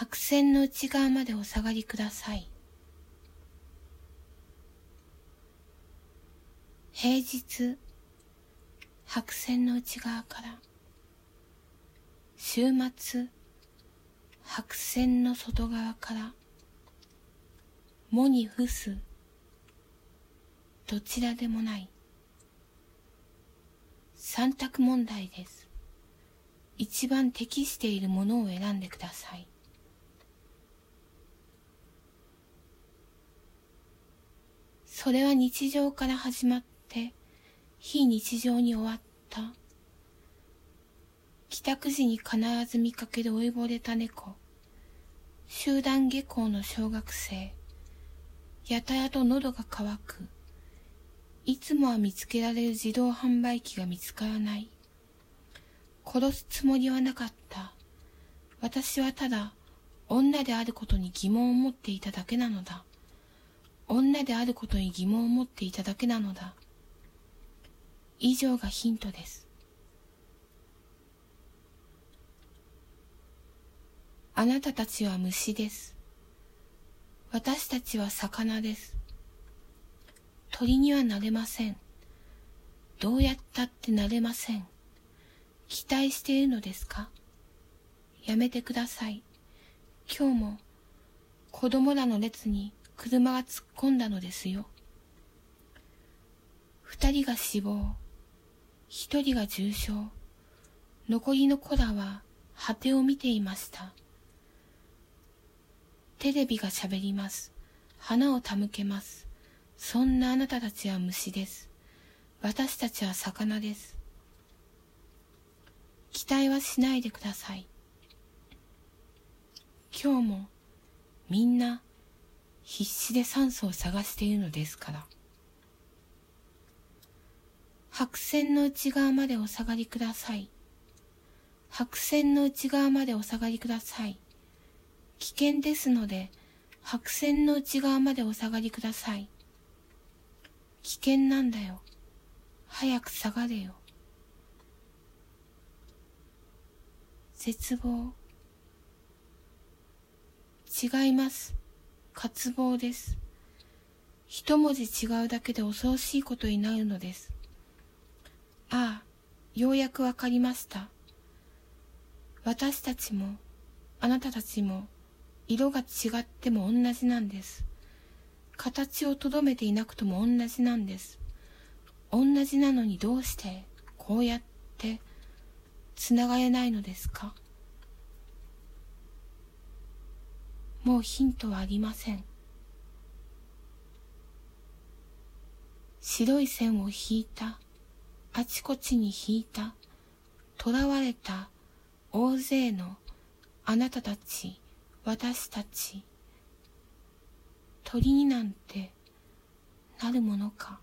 白線の内側までお下がりください。平日、白線の内側から、週末、白線の外側から、もに伏す、どちらでもない。三択問題です。一番適しているものを選んでください。それは日常から始まって非日常に終わった。帰宅時に必ず見かける老いぼれた猫。集団下校の小学生。やたらと喉が渇く。いつもは見つけられる自動販売機が見つからない。殺すつもりはなかった。私はただ女であることに疑問を持っていただけなのだ。女であることに疑問を持っていただけなのだ。以上がヒントです。あなたたちは虫です。私たちは魚です。鳥にはなれません。どうやったってなれません。期待しているのですか？やめてください。今日も子供らの列に車が突っ込んだのですよ。二人が死亡、一人が重傷、残りの子らは果てを見ていました。テレビが喋ります。花を手向けます。そんなあなたたちは虫です。私たちは魚です。期待はしないでください。今日もみんな必死で酸素を探しているのですから。白線の内側までお下がりください。白線の内側までお下がりください。危険ですので、白線の内側までお下がりください。危険なんだよ。早く下がれよ。絶望。違います。渇望です。一文字違うだけで恐ろしいことになるのです。ああ、ようやくわかりました。私たちも、あなたたちも、色が違っても同じなんです。形をとどめていなくとも同じなんです。同じなのにどうしてこうやってつながれないのですか？もうヒントはありません。白い線を引いた、あちこちに引いた、囚われた。大勢の。あなたたち、私たち、鳥になんてなるものか。